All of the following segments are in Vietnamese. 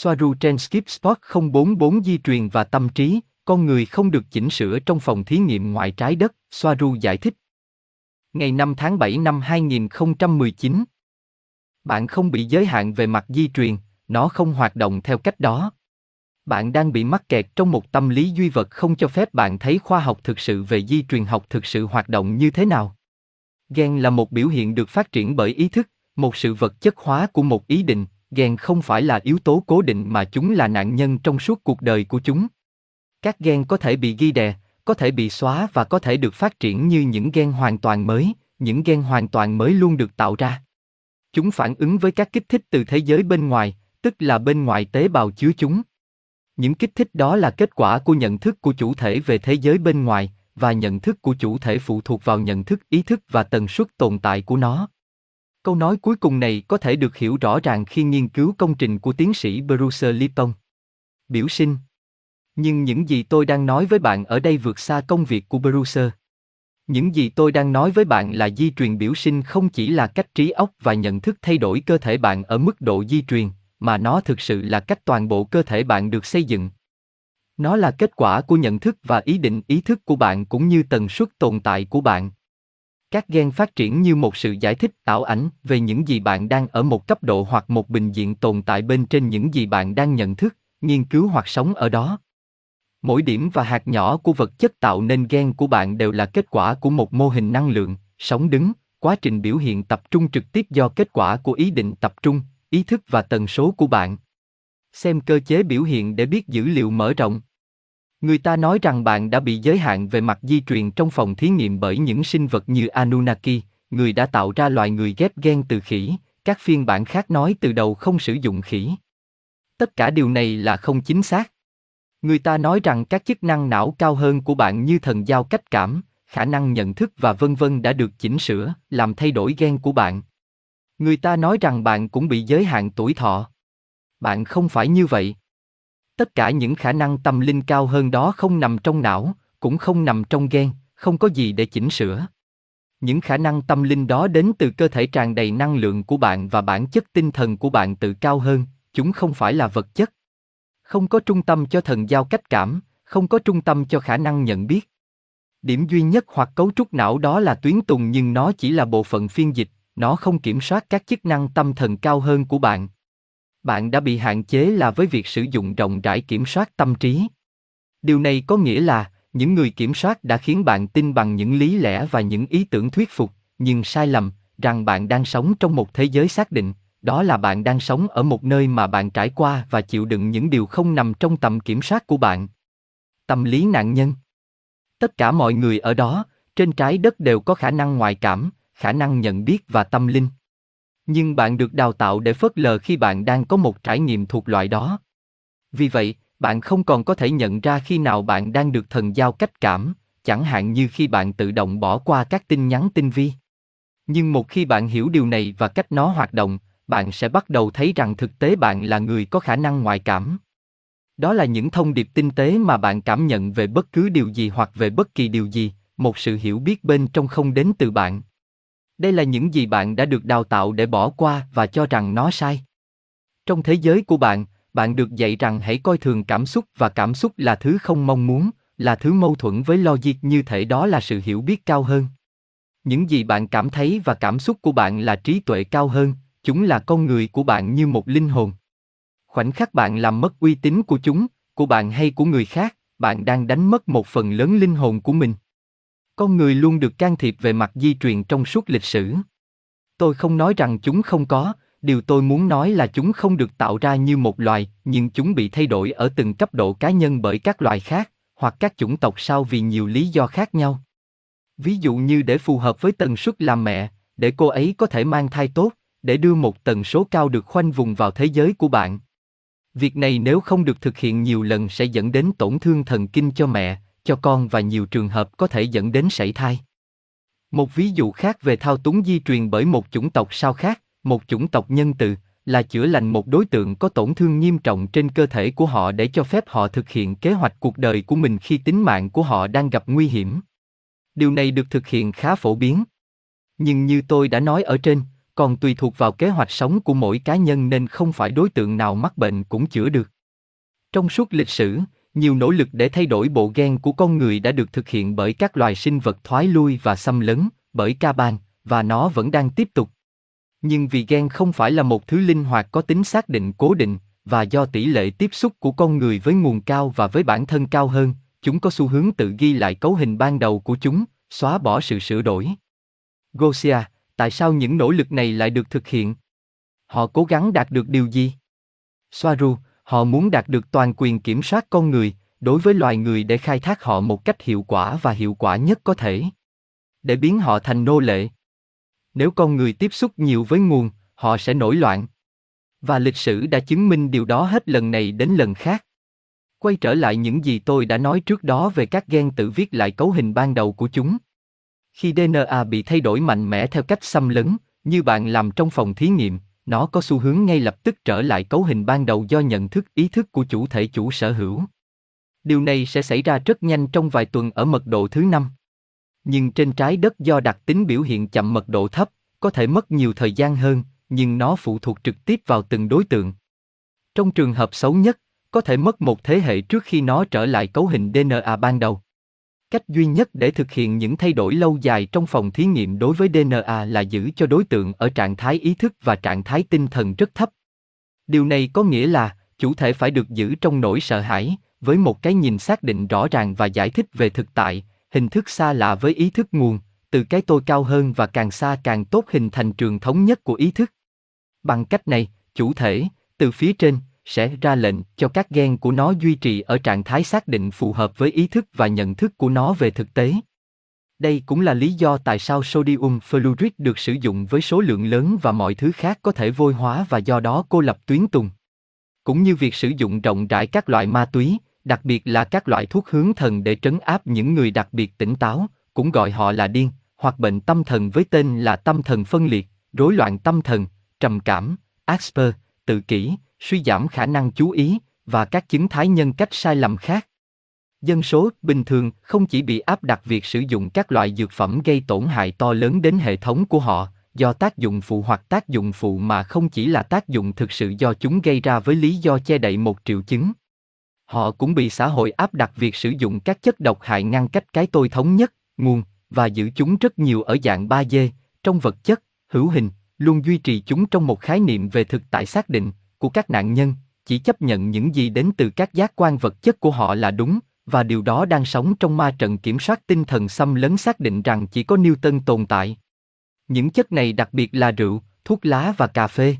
Soaru trên Skip Spot 044 di truyền và tâm trí, con người không được chỉnh sửa trong phòng thí nghiệm ngoài trái đất, Soaru giải thích. Ngày 5 tháng 7 năm 2019 Bạn không bị giới hạn về mặt di truyền, nó không hoạt động theo cách đó. Bạn đang bị mắc kẹt trong một tâm lý duy vật không cho phép bạn thấy khoa học thực sự về di truyền học thực sự hoạt động như thế nào. Gen là một biểu hiện được phát triển bởi ý thức, một sự vật chất hóa của một ý định, Ghen không phải là yếu tố cố định mà chúng là nạn nhân trong suốt cuộc đời của chúng. Các gen có thể bị ghi đè, có thể bị xóa và có thể được phát triển như những gen hoàn toàn mới, những gen hoàn toàn mới luôn được tạo ra. Chúng phản ứng với các kích thích từ thế giới bên ngoài, tức là bên ngoài tế bào chứa chúng. Những kích thích đó là kết quả của nhận thức của chủ thể về thế giới bên ngoài, và nhận thức của chủ thể phụ thuộc vào nhận thức ý thức và tần suất tồn tại của nó. Câu nói cuối cùng này có thể được hiểu rõ ràng khi nghiên cứu công trình của tiến sĩ Bruce Lipton. Biểu sinh Nhưng những gì tôi đang nói với bạn ở đây vượt xa công việc của Bruce. Những gì tôi đang nói với bạn là di truyền biểu sinh không chỉ là cách trí óc và nhận thức thay đổi cơ thể bạn ở mức độ di truyền, mà nó thực sự là cách toàn bộ cơ thể bạn được xây dựng. Nó là kết quả của nhận thức và ý định ý thức của bạn cũng như tần suất tồn tại của bạn. Các gen phát triển như một sự giải thích ảo ảnh về những gì bạn đang ở một cấp độ hoặc một bình diện tồn tại bên trên những gì bạn đang nhận thức, nghiên cứu hoặc sống ở đó. Mỗi điểm và hạt nhỏ của vật chất tạo nên gen của bạn đều là kết quả của một mô hình năng lượng, sống đứng, quá trình biểu hiện tập trung trực tiếp do kết quả của ý định tập trung, ý thức và tần số của bạn. Xem cơ chế biểu hiện để biết dữ liệu mở rộng. Người ta nói rằng bạn đã bị giới hạn về mặt di truyền trong phòng thí nghiệm bởi những sinh vật như Anunnaki, người đã tạo ra loài người ghép gen từ khỉ, các phiên bản khác nói từ đầu không sử dụng khỉ. Tất cả điều này là không chính xác. Người ta nói rằng các chức năng não cao hơn của bạn như thần giao cách cảm, khả năng nhận thức và vân vân đã được chỉnh sửa, làm thay đổi gen của bạn. Người ta nói rằng bạn cũng bị giới hạn tuổi thọ. Bạn không phải như vậy. Tất cả những khả năng tâm linh cao hơn đó không nằm trong não, cũng không nằm trong gen, không có gì để chỉnh sửa. Những khả năng tâm linh đó đến từ cơ thể tràn đầy năng lượng của bạn và bản chất tinh thần của bạn tự cao hơn, chúng không phải là vật chất. Không có trung tâm cho thần giao cách cảm, không có trung tâm cho khả năng nhận biết. Điểm duy nhất hoặc cấu trúc não đó là tuyến tùng nhưng nó chỉ là bộ phận phiên dịch, nó không kiểm soát các chức năng tâm thần cao hơn của bạn bạn đã bị hạn chế là với việc sử dụng rộng rãi kiểm soát tâm trí. Điều này có nghĩa là, những người kiểm soát đã khiến bạn tin bằng những lý lẽ và những ý tưởng thuyết phục, nhưng sai lầm, rằng bạn đang sống trong một thế giới xác định, đó là bạn đang sống ở một nơi mà bạn trải qua và chịu đựng những điều không nằm trong tầm kiểm soát của bạn. Tâm lý nạn nhân. Tất cả mọi người ở đó, trên trái đất đều có khả năng ngoại cảm, khả năng nhận biết và tâm linh nhưng bạn được đào tạo để phớt lờ khi bạn đang có một trải nghiệm thuộc loại đó. Vì vậy, bạn không còn có thể nhận ra khi nào bạn đang được thần giao cách cảm, chẳng hạn như khi bạn tự động bỏ qua các tin nhắn tinh vi. Nhưng một khi bạn hiểu điều này và cách nó hoạt động, bạn sẽ bắt đầu thấy rằng thực tế bạn là người có khả năng ngoại cảm. Đó là những thông điệp tinh tế mà bạn cảm nhận về bất cứ điều gì hoặc về bất kỳ điều gì, một sự hiểu biết bên trong không đến từ bạn đây là những gì bạn đã được đào tạo để bỏ qua và cho rằng nó sai. Trong thế giới của bạn bạn được dạy rằng hãy coi thường cảm xúc và cảm xúc là thứ không mong muốn, là thứ mâu thuẫn với logic như thể đó là sự hiểu biết cao hơn. Những gì bạn cảm thấy và cảm xúc của bạn là trí tuệ cao hơn, chúng là con người của bạn như một linh hồn. Khoảnh khắc bạn làm mất uy tín của chúng, của bạn hay của người khác, bạn đang đánh mất một phần lớn linh hồn của mình con người luôn được can thiệp về mặt di truyền trong suốt lịch sử. Tôi không nói rằng chúng không có, điều tôi muốn nói là chúng không được tạo ra như một loài, nhưng chúng bị thay đổi ở từng cấp độ cá nhân bởi các loài khác, hoặc các chủng tộc sau vì nhiều lý do khác nhau. Ví dụ như để phù hợp với tần suất làm mẹ, để cô ấy có thể mang thai tốt, để đưa một tần số cao được khoanh vùng vào thế giới của bạn. Việc này nếu không được thực hiện nhiều lần sẽ dẫn đến tổn thương thần kinh cho mẹ, cho con và nhiều trường hợp có thể dẫn đến sảy thai. Một ví dụ khác về thao túng di truyền bởi một chủng tộc sao khác, một chủng tộc nhân từ, là chữa lành một đối tượng có tổn thương nghiêm trọng trên cơ thể của họ để cho phép họ thực hiện kế hoạch cuộc đời của mình khi tính mạng của họ đang gặp nguy hiểm. Điều này được thực hiện khá phổ biến. Nhưng như tôi đã nói ở trên, còn tùy thuộc vào kế hoạch sống của mỗi cá nhân nên không phải đối tượng nào mắc bệnh cũng chữa được. Trong suốt lịch sử, nhiều nỗ lực để thay đổi bộ gen của con người đã được thực hiện bởi các loài sinh vật thoái lui và xâm lấn, bởi ca ban, và nó vẫn đang tiếp tục. Nhưng vì gen không phải là một thứ linh hoạt có tính xác định cố định, và do tỷ lệ tiếp xúc của con người với nguồn cao và với bản thân cao hơn, chúng có xu hướng tự ghi lại cấu hình ban đầu của chúng, xóa bỏ sự sửa đổi. Gosia, tại sao những nỗ lực này lại được thực hiện? Họ cố gắng đạt được điều gì? Soaru, họ muốn đạt được toàn quyền kiểm soát con người, đối với loài người để khai thác họ một cách hiệu quả và hiệu quả nhất có thể. Để biến họ thành nô lệ. Nếu con người tiếp xúc nhiều với nguồn, họ sẽ nổi loạn. Và lịch sử đã chứng minh điều đó hết lần này đến lần khác. Quay trở lại những gì tôi đã nói trước đó về các gen tự viết lại cấu hình ban đầu của chúng. Khi DNA bị thay đổi mạnh mẽ theo cách xâm lấn, như bạn làm trong phòng thí nghiệm, nó có xu hướng ngay lập tức trở lại cấu hình ban đầu do nhận thức ý thức của chủ thể chủ sở hữu. Điều này sẽ xảy ra rất nhanh trong vài tuần ở mật độ thứ năm. Nhưng trên trái đất do đặc tính biểu hiện chậm mật độ thấp, có thể mất nhiều thời gian hơn, nhưng nó phụ thuộc trực tiếp vào từng đối tượng. Trong trường hợp xấu nhất, có thể mất một thế hệ trước khi nó trở lại cấu hình DNA ban đầu. Cách duy nhất để thực hiện những thay đổi lâu dài trong phòng thí nghiệm đối với DNA là giữ cho đối tượng ở trạng thái ý thức và trạng thái tinh thần rất thấp. Điều này có nghĩa là chủ thể phải được giữ trong nỗi sợ hãi, với một cái nhìn xác định rõ ràng và giải thích về thực tại, hình thức xa lạ với ý thức nguồn, từ cái tôi cao hơn và càng xa càng tốt hình thành trường thống nhất của ý thức. Bằng cách này, chủ thể, từ phía trên, sẽ ra lệnh cho các gen của nó duy trì ở trạng thái xác định phù hợp với ý thức và nhận thức của nó về thực tế. Đây cũng là lý do tại sao sodium fluoride được sử dụng với số lượng lớn và mọi thứ khác có thể vôi hóa và do đó cô lập tuyến tùng. Cũng như việc sử dụng rộng rãi các loại ma túy, đặc biệt là các loại thuốc hướng thần để trấn áp những người đặc biệt tỉnh táo, cũng gọi họ là điên, hoặc bệnh tâm thần với tên là tâm thần phân liệt, rối loạn tâm thần, trầm cảm, Asper, tự kỷ, suy giảm khả năng chú ý và các chứng thái nhân cách sai lầm khác. Dân số bình thường không chỉ bị áp đặt việc sử dụng các loại dược phẩm gây tổn hại to lớn đến hệ thống của họ, do tác dụng phụ hoặc tác dụng phụ mà không chỉ là tác dụng thực sự do chúng gây ra với lý do che đậy một triệu chứng. Họ cũng bị xã hội áp đặt việc sử dụng các chất độc hại ngăn cách cái tôi thống nhất, nguồn, và giữ chúng rất nhiều ở dạng 3D, trong vật chất, hữu hình, luôn duy trì chúng trong một khái niệm về thực tại xác định, của các nạn nhân, chỉ chấp nhận những gì đến từ các giác quan vật chất của họ là đúng, và điều đó đang sống trong ma trận kiểm soát tinh thần xâm lấn xác định rằng chỉ có Newton tồn tại. Những chất này đặc biệt là rượu, thuốc lá và cà phê.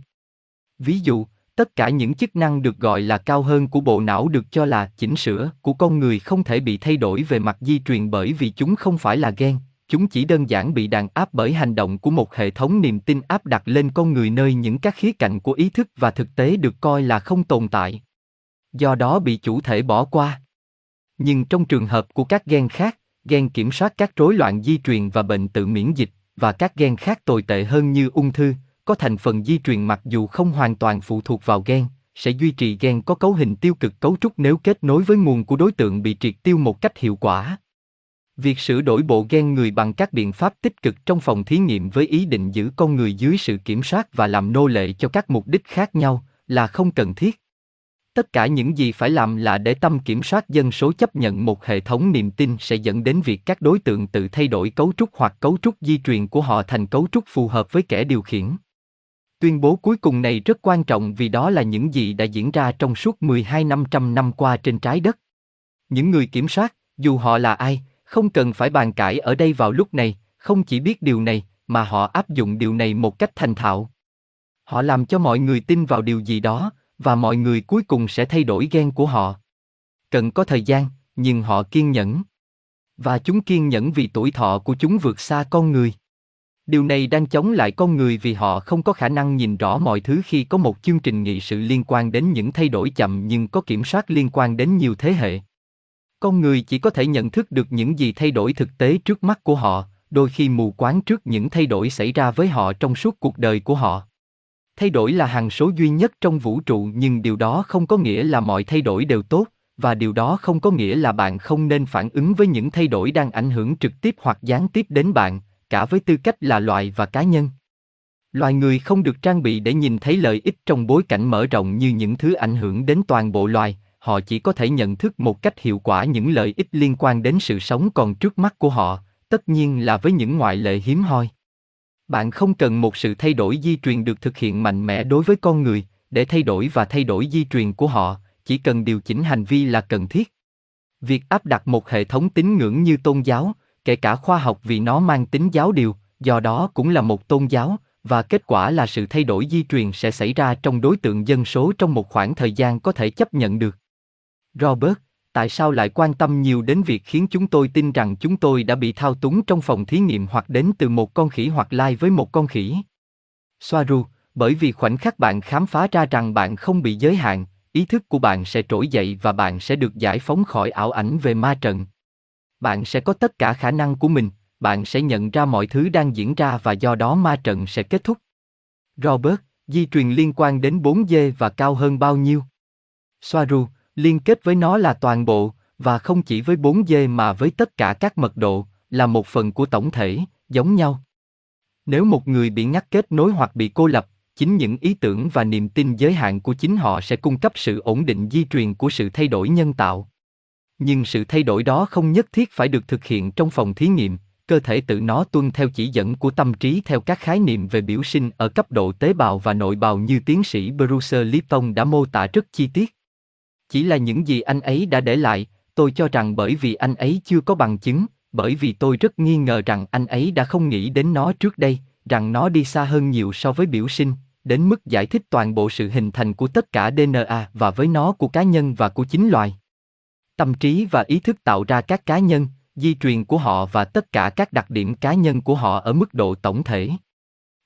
Ví dụ, tất cả những chức năng được gọi là cao hơn của bộ não được cho là chỉnh sửa của con người không thể bị thay đổi về mặt di truyền bởi vì chúng không phải là gen, chúng chỉ đơn giản bị đàn áp bởi hành động của một hệ thống niềm tin áp đặt lên con người nơi những các khía cạnh của ý thức và thực tế được coi là không tồn tại. Do đó bị chủ thể bỏ qua. Nhưng trong trường hợp của các gen khác, gen kiểm soát các rối loạn di truyền và bệnh tự miễn dịch, và các gen khác tồi tệ hơn như ung thư, có thành phần di truyền mặc dù không hoàn toàn phụ thuộc vào gen, sẽ duy trì gen có cấu hình tiêu cực cấu trúc nếu kết nối với nguồn của đối tượng bị triệt tiêu một cách hiệu quả. Việc sửa đổi bộ gen người bằng các biện pháp tích cực trong phòng thí nghiệm với ý định giữ con người dưới sự kiểm soát và làm nô lệ cho các mục đích khác nhau là không cần thiết. Tất cả những gì phải làm là để tâm kiểm soát dân số chấp nhận một hệ thống niềm tin sẽ dẫn đến việc các đối tượng tự thay đổi cấu trúc hoặc cấu trúc di truyền của họ thành cấu trúc phù hợp với kẻ điều khiển. Tuyên bố cuối cùng này rất quan trọng vì đó là những gì đã diễn ra trong suốt 12 500 năm qua trên trái đất. Những người kiểm soát, dù họ là ai, không cần phải bàn cãi ở đây vào lúc này, không chỉ biết điều này, mà họ áp dụng điều này một cách thành thạo. Họ làm cho mọi người tin vào điều gì đó, và mọi người cuối cùng sẽ thay đổi ghen của họ. Cần có thời gian, nhưng họ kiên nhẫn. Và chúng kiên nhẫn vì tuổi thọ của chúng vượt xa con người. Điều này đang chống lại con người vì họ không có khả năng nhìn rõ mọi thứ khi có một chương trình nghị sự liên quan đến những thay đổi chậm nhưng có kiểm soát liên quan đến nhiều thế hệ. Con người chỉ có thể nhận thức được những gì thay đổi thực tế trước mắt của họ, đôi khi mù quáng trước những thay đổi xảy ra với họ trong suốt cuộc đời của họ. Thay đổi là hằng số duy nhất trong vũ trụ nhưng điều đó không có nghĩa là mọi thay đổi đều tốt, và điều đó không có nghĩa là bạn không nên phản ứng với những thay đổi đang ảnh hưởng trực tiếp hoặc gián tiếp đến bạn, cả với tư cách là loại và cá nhân. Loài người không được trang bị để nhìn thấy lợi ích trong bối cảnh mở rộng như những thứ ảnh hưởng đến toàn bộ loài, họ chỉ có thể nhận thức một cách hiệu quả những lợi ích liên quan đến sự sống còn trước mắt của họ, tất nhiên là với những ngoại lệ hiếm hoi. Bạn không cần một sự thay đổi di truyền được thực hiện mạnh mẽ đối với con người, để thay đổi và thay đổi di truyền của họ, chỉ cần điều chỉnh hành vi là cần thiết. Việc áp đặt một hệ thống tín ngưỡng như tôn giáo, kể cả khoa học vì nó mang tính giáo điều, do đó cũng là một tôn giáo, và kết quả là sự thay đổi di truyền sẽ xảy ra trong đối tượng dân số trong một khoảng thời gian có thể chấp nhận được. Robert, tại sao lại quan tâm nhiều đến việc khiến chúng tôi tin rằng chúng tôi đã bị thao túng trong phòng thí nghiệm hoặc đến từ một con khỉ hoặc lai với một con khỉ? Soaru, bởi vì khoảnh khắc bạn khám phá ra rằng bạn không bị giới hạn, ý thức của bạn sẽ trỗi dậy và bạn sẽ được giải phóng khỏi ảo ảnh về ma trận. Bạn sẽ có tất cả khả năng của mình, bạn sẽ nhận ra mọi thứ đang diễn ra và do đó ma trận sẽ kết thúc. Robert, di truyền liên quan đến 4G và cao hơn bao nhiêu? Soaru, liên kết với nó là toàn bộ, và không chỉ với 4G mà với tất cả các mật độ, là một phần của tổng thể, giống nhau. Nếu một người bị ngắt kết nối hoặc bị cô lập, chính những ý tưởng và niềm tin giới hạn của chính họ sẽ cung cấp sự ổn định di truyền của sự thay đổi nhân tạo. Nhưng sự thay đổi đó không nhất thiết phải được thực hiện trong phòng thí nghiệm, cơ thể tự nó tuân theo chỉ dẫn của tâm trí theo các khái niệm về biểu sinh ở cấp độ tế bào và nội bào như tiến sĩ Bruce Lipton đã mô tả rất chi tiết. Chỉ là những gì anh ấy đã để lại, tôi cho rằng bởi vì anh ấy chưa có bằng chứng, bởi vì tôi rất nghi ngờ rằng anh ấy đã không nghĩ đến nó trước đây, rằng nó đi xa hơn nhiều so với biểu sinh, đến mức giải thích toàn bộ sự hình thành của tất cả DNA và với nó của cá nhân và của chính loài. Tâm trí và ý thức tạo ra các cá nhân, di truyền của họ và tất cả các đặc điểm cá nhân của họ ở mức độ tổng thể.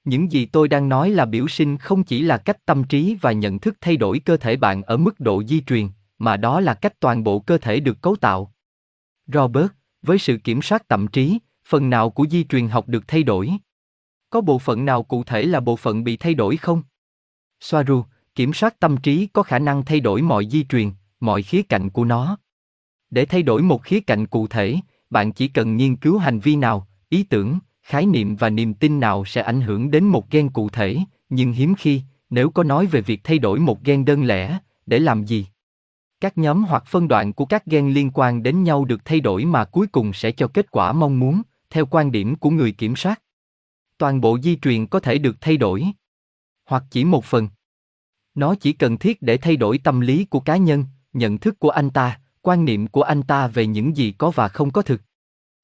Những gì tôi đang nói là biểu sinh không chỉ là cách tâm trí và nhận thức thay đổi cơ thể bạn ở mức độ di truyền, mà đó là cách toàn bộ cơ thể được cấu tạo. Robert, với sự kiểm soát tâm trí, phần nào của di truyền học được thay đổi? Có bộ phận nào cụ thể là bộ phận bị thay đổi không? Soaru, kiểm soát tâm trí có khả năng thay đổi mọi di truyền, mọi khía cạnh của nó. Để thay đổi một khía cạnh cụ thể, bạn chỉ cần nghiên cứu hành vi nào, ý tưởng, khái niệm và niềm tin nào sẽ ảnh hưởng đến một gen cụ thể, nhưng hiếm khi, nếu có nói về việc thay đổi một gen đơn lẻ, để làm gì? Các nhóm hoặc phân đoạn của các gen liên quan đến nhau được thay đổi mà cuối cùng sẽ cho kết quả mong muốn, theo quan điểm của người kiểm soát. Toàn bộ di truyền có thể được thay đổi, hoặc chỉ một phần. Nó chỉ cần thiết để thay đổi tâm lý của cá nhân, nhận thức của anh ta, quan niệm của anh ta về những gì có và không có thực.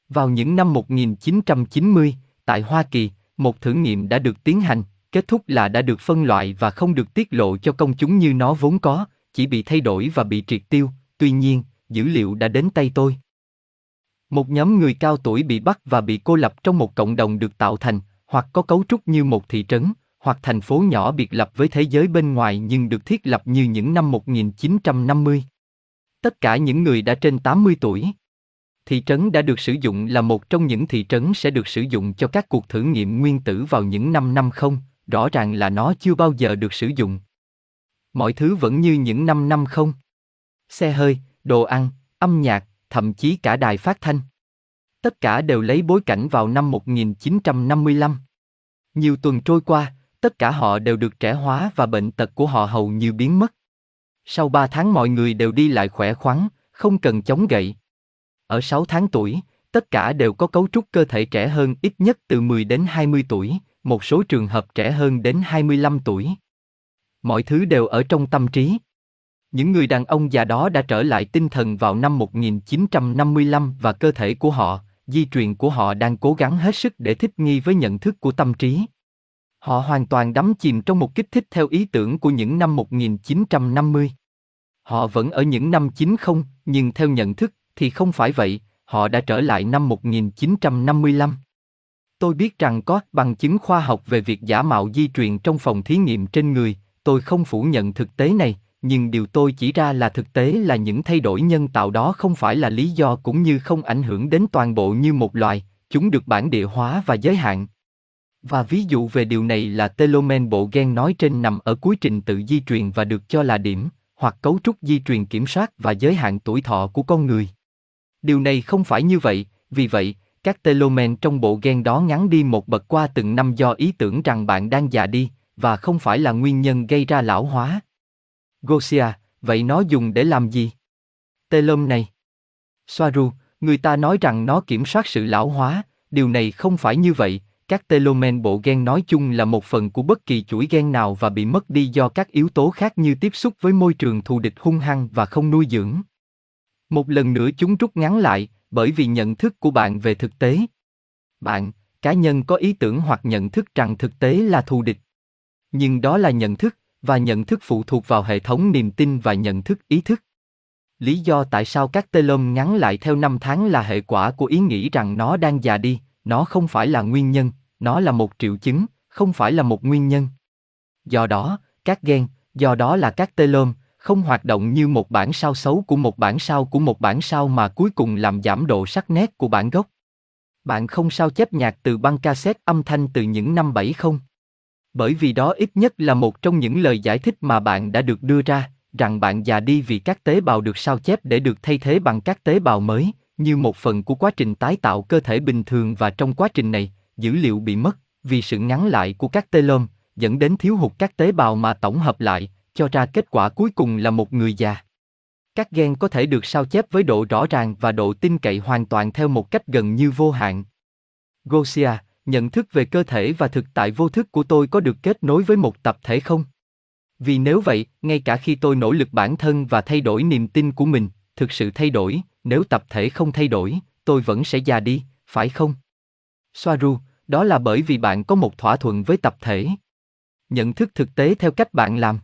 Vào những năm 1990, tại Hoa Kỳ, một thử nghiệm đã được tiến hành, kết thúc là đã được phân loại và không được tiết lộ cho công chúng như nó vốn có, chỉ bị thay đổi và bị triệt tiêu, tuy nhiên, dữ liệu đã đến tay tôi. Một nhóm người cao tuổi bị bắt và bị cô lập trong một cộng đồng được tạo thành, hoặc có cấu trúc như một thị trấn, hoặc thành phố nhỏ biệt lập với thế giới bên ngoài nhưng được thiết lập như những năm 1950. Tất cả những người đã trên 80 tuổi. Thị trấn đã được sử dụng là một trong những thị trấn sẽ được sử dụng cho các cuộc thử nghiệm nguyên tử vào những năm năm không, rõ ràng là nó chưa bao giờ được sử dụng. Mọi thứ vẫn như những năm năm không. Xe hơi, đồ ăn, âm nhạc, thậm chí cả đài phát thanh. Tất cả đều lấy bối cảnh vào năm 1955. Nhiều tuần trôi qua, tất cả họ đều được trẻ hóa và bệnh tật của họ hầu như biến mất. Sau 3 tháng mọi người đều đi lại khỏe khoắn, không cần chống gậy. Ở 6 tháng tuổi, tất cả đều có cấu trúc cơ thể trẻ hơn ít nhất từ 10 đến 20 tuổi, một số trường hợp trẻ hơn đến 25 tuổi. Mọi thứ đều ở trong tâm trí. Những người đàn ông già đó đã trở lại tinh thần vào năm 1955 và cơ thể của họ, di truyền của họ đang cố gắng hết sức để thích nghi với nhận thức của tâm trí. Họ hoàn toàn đắm chìm trong một kích thích theo ý tưởng của những năm 1950. Họ vẫn ở những năm 90, nhưng theo nhận thức thì không phải vậy, họ đã trở lại năm 1955. Tôi biết rằng có bằng chứng khoa học về việc giả mạo di truyền trong phòng thí nghiệm trên người, tôi không phủ nhận thực tế này, nhưng điều tôi chỉ ra là thực tế là những thay đổi nhân tạo đó không phải là lý do cũng như không ảnh hưởng đến toàn bộ như một loài, chúng được bản địa hóa và giới hạn. Và ví dụ về điều này là telomen bộ gen nói trên nằm ở cuối trình tự di truyền và được cho là điểm, hoặc cấu trúc di truyền kiểm soát và giới hạn tuổi thọ của con người. Điều này không phải như vậy, vì vậy, các telomere trong bộ gen đó ngắn đi một bậc qua từng năm do ý tưởng rằng bạn đang già đi, và không phải là nguyên nhân gây ra lão hóa. Gosia, vậy nó dùng để làm gì? Telom này. Soaru, người ta nói rằng nó kiểm soát sự lão hóa, điều này không phải như vậy, các telomere bộ gen nói chung là một phần của bất kỳ chuỗi gen nào và bị mất đi do các yếu tố khác như tiếp xúc với môi trường thù địch hung hăng và không nuôi dưỡng. Một lần nữa chúng rút ngắn lại, bởi vì nhận thức của bạn về thực tế. Bạn, cá nhân có ý tưởng hoặc nhận thức rằng thực tế là thù địch. Nhưng đó là nhận thức, và nhận thức phụ thuộc vào hệ thống niềm tin và nhận thức ý thức. Lý do tại sao các telom ngắn lại theo năm tháng là hệ quả của ý nghĩ rằng nó đang già đi, nó không phải là nguyên nhân, nó là một triệu chứng, không phải là một nguyên nhân. Do đó, các gen, do đó là các telom, không hoạt động như một bản sao xấu của một bản sao của một bản sao mà cuối cùng làm giảm độ sắc nét của bản gốc. Bạn không sao chép nhạc từ băng cassette âm thanh từ những năm 70. Bởi vì đó ít nhất là một trong những lời giải thích mà bạn đã được đưa ra, rằng bạn già đi vì các tế bào được sao chép để được thay thế bằng các tế bào mới, như một phần của quá trình tái tạo cơ thể bình thường và trong quá trình này, dữ liệu bị mất vì sự ngắn lại của các telom, dẫn đến thiếu hụt các tế bào mà tổng hợp lại, cho ra kết quả cuối cùng là một người già. Các gen có thể được sao chép với độ rõ ràng và độ tin cậy hoàn toàn theo một cách gần như vô hạn. Gosia, nhận thức về cơ thể và thực tại vô thức của tôi có được kết nối với một tập thể không? Vì nếu vậy, ngay cả khi tôi nỗ lực bản thân và thay đổi niềm tin của mình, thực sự thay đổi, nếu tập thể không thay đổi, tôi vẫn sẽ già đi, phải không? Soaru, đó là bởi vì bạn có một thỏa thuận với tập thể. Nhận thức thực tế theo cách bạn làm.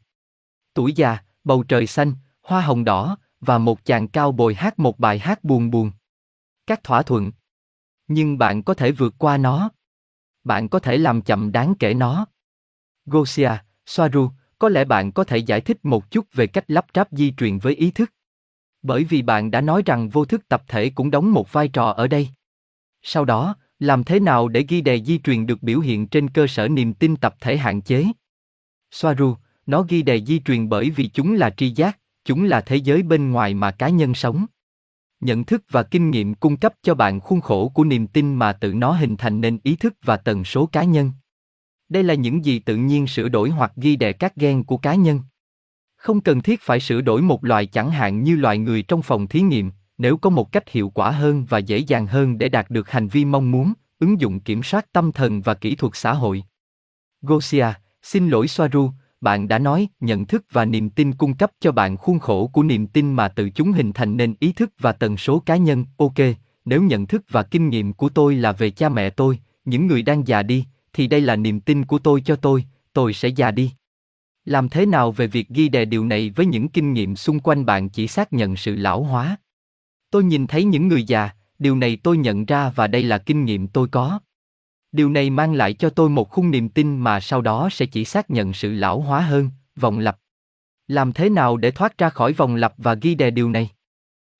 Tuổi già, bầu trời xanh, hoa hồng đỏ, và một chàng cao bồi hát một bài hát buồn buồn. Các thỏa thuận. Nhưng bạn có thể vượt qua nó. Bạn có thể làm chậm đáng kể nó. Gosia, Soaru, có lẽ bạn có thể giải thích một chút về cách lắp ráp di truyền với ý thức. Bởi vì bạn đã nói rằng vô thức tập thể cũng đóng một vai trò ở đây. Sau đó, làm thế nào để ghi đề di truyền được biểu hiện trên cơ sở niềm tin tập thể hạn chế? Soaru, nó ghi đề di truyền bởi vì chúng là tri giác, chúng là thế giới bên ngoài mà cá nhân sống. Nhận thức và kinh nghiệm cung cấp cho bạn khuôn khổ của niềm tin mà tự nó hình thành nên ý thức và tần số cá nhân. Đây là những gì tự nhiên sửa đổi hoặc ghi đề các gen của cá nhân. Không cần thiết phải sửa đổi một loài chẳng hạn như loài người trong phòng thí nghiệm, nếu có một cách hiệu quả hơn và dễ dàng hơn để đạt được hành vi mong muốn, ứng dụng kiểm soát tâm thần và kỹ thuật xã hội. Gosia, xin lỗi Soaru, bạn đã nói, nhận thức và niềm tin cung cấp cho bạn khuôn khổ của niềm tin mà tự chúng hình thành nên ý thức và tần số cá nhân. Ok, nếu nhận thức và kinh nghiệm của tôi là về cha mẹ tôi, những người đang già đi, thì đây là niềm tin của tôi cho tôi tôi sẽ già đi. Làm thế nào về việc ghi đè điều này với những kinh nghiệm xung quanh bạn chỉ xác nhận sự lão hóa? Tôi nhìn thấy những người già, điều này tôi nhận ra và đây là kinh nghiệm tôi có. Điều này mang lại cho tôi một khung niềm tin mà sau đó sẽ chỉ xác nhận sự lão hóa hơn, vòng lặp. Làm thế nào để thoát ra khỏi vòng lặp và ghi đè điều này?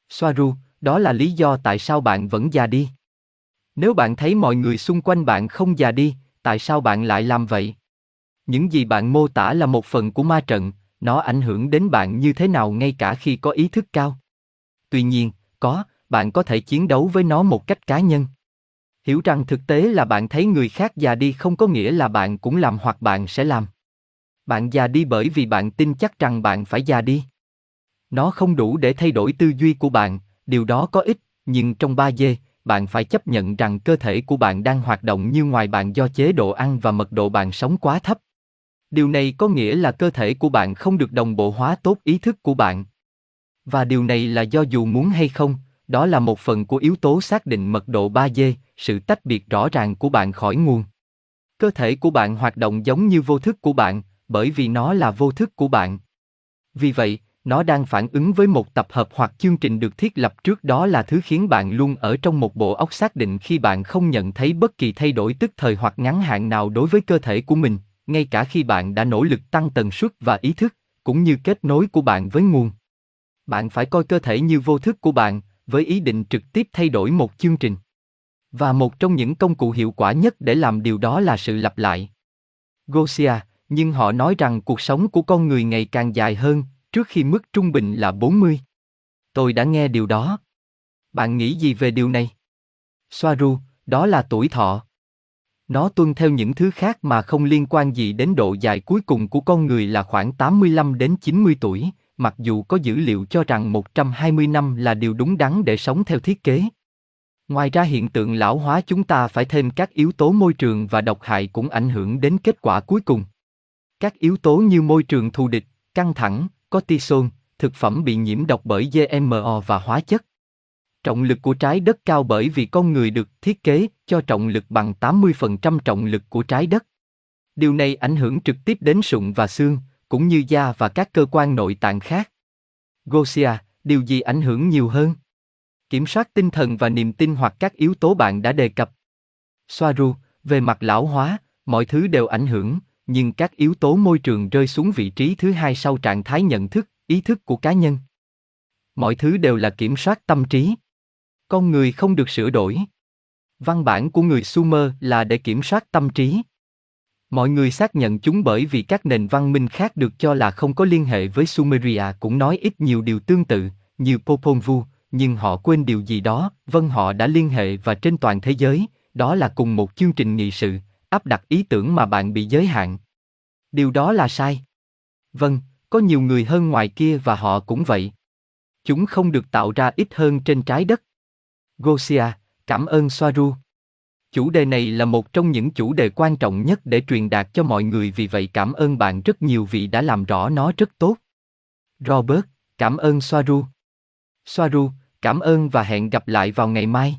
Soaru, đó là lý do tại sao bạn vẫn già đi. Nếu bạn thấy mọi người xung quanh bạn không già đi, tại sao bạn lại làm vậy? Những gì bạn mô tả là một phần của ma trận, nó ảnh hưởng đến bạn như thế nào ngay cả khi có ý thức cao. Tuy nhiên, có, bạn có thể chiến đấu với nó một cách cá nhân. Hiểu rằng thực tế là bạn thấy người khác già đi không có nghĩa là bạn cũng làm hoặc bạn sẽ làm. Bạn già đi bởi vì bạn tin chắc rằng bạn phải già đi. Nó không đủ để thay đổi tư duy của bạn, điều đó có ích, nhưng trong 3D, bạn phải chấp nhận rằng cơ thể của bạn đang hoạt động như ngoài bạn do chế độ ăn và mật độ bạn sống quá thấp. Điều này có nghĩa là cơ thể của bạn không được đồng bộ hóa tốt ý thức của bạn. Và điều này là do dù muốn hay không, đó là một phần của yếu tố xác định mật độ 3D, sự tách biệt rõ ràng của bạn khỏi nguồn. Cơ thể của bạn hoạt động giống như vô thức của bạn, bởi vì nó là vô thức của bạn. Vì vậy, nó đang phản ứng với một tập hợp hoặc chương trình được thiết lập trước đó là thứ khiến bạn luôn ở trong một bộ óc xác định khi bạn không nhận thấy bất kỳ thay đổi tức thời hoặc ngắn hạn nào đối với cơ thể của mình, ngay cả khi bạn đã nỗ lực tăng tần suất và ý thức, cũng như kết nối của bạn với nguồn. Bạn phải coi cơ thể như vô thức của bạn, với ý định trực tiếp thay đổi một chương trình. Và một trong những công cụ hiệu quả nhất để làm điều đó là sự lặp lại. Gosia, nhưng họ nói rằng cuộc sống của con người ngày càng dài hơn, trước khi mức trung bình là 40. Tôi đã nghe điều đó. Bạn nghĩ gì về điều này? Soaru, đó là tuổi thọ. Nó tuân theo những thứ khác mà không liên quan gì đến độ dài cuối cùng của con người là khoảng 85 đến 90 tuổi, mặc dù có dữ liệu cho rằng 120 năm là điều đúng đắn để sống theo thiết kế. Ngoài ra hiện tượng lão hóa chúng ta phải thêm các yếu tố môi trường và độc hại cũng ảnh hưởng đến kết quả cuối cùng. Các yếu tố như môi trường thù địch, căng thẳng, cortisol, thực phẩm bị nhiễm độc bởi GMO và hóa chất. Trọng lực của trái đất cao bởi vì con người được thiết kế cho trọng lực bằng 80% trọng lực của trái đất. Điều này ảnh hưởng trực tiếp đến sụn và xương, cũng như da và các cơ quan nội tạng khác. Gosia, điều gì ảnh hưởng nhiều hơn? Kiểm soát tinh thần và niềm tin hoặc các yếu tố bạn đã đề cập. Soaru, về mặt lão hóa, mọi thứ đều ảnh hưởng, nhưng các yếu tố môi trường rơi xuống vị trí thứ hai sau trạng thái nhận thức, ý thức của cá nhân. Mọi thứ đều là kiểm soát tâm trí. Con người không được sửa đổi. Văn bản của người Sumer là để kiểm soát tâm trí. Mọi người xác nhận chúng bởi vì các nền văn minh khác được cho là không có liên hệ với Sumeria cũng nói ít nhiều điều tương tự, như Popol Vuh, nhưng họ quên điều gì đó, vâng họ đã liên hệ và trên toàn thế giới, đó là cùng một chương trình nghị sự, áp đặt ý tưởng mà bạn bị giới hạn. Điều đó là sai. Vâng, có nhiều người hơn ngoài kia và họ cũng vậy. Chúng không được tạo ra ít hơn trên trái đất. Gosia, cảm ơn Soaru. Chủ đề này là một trong những chủ đề quan trọng nhất để truyền đạt cho mọi người vì vậy cảm ơn bạn rất nhiều vì đã làm rõ nó rất tốt. Robert, cảm ơn Soaru. Soaru, cảm ơn và hẹn gặp lại vào ngày mai.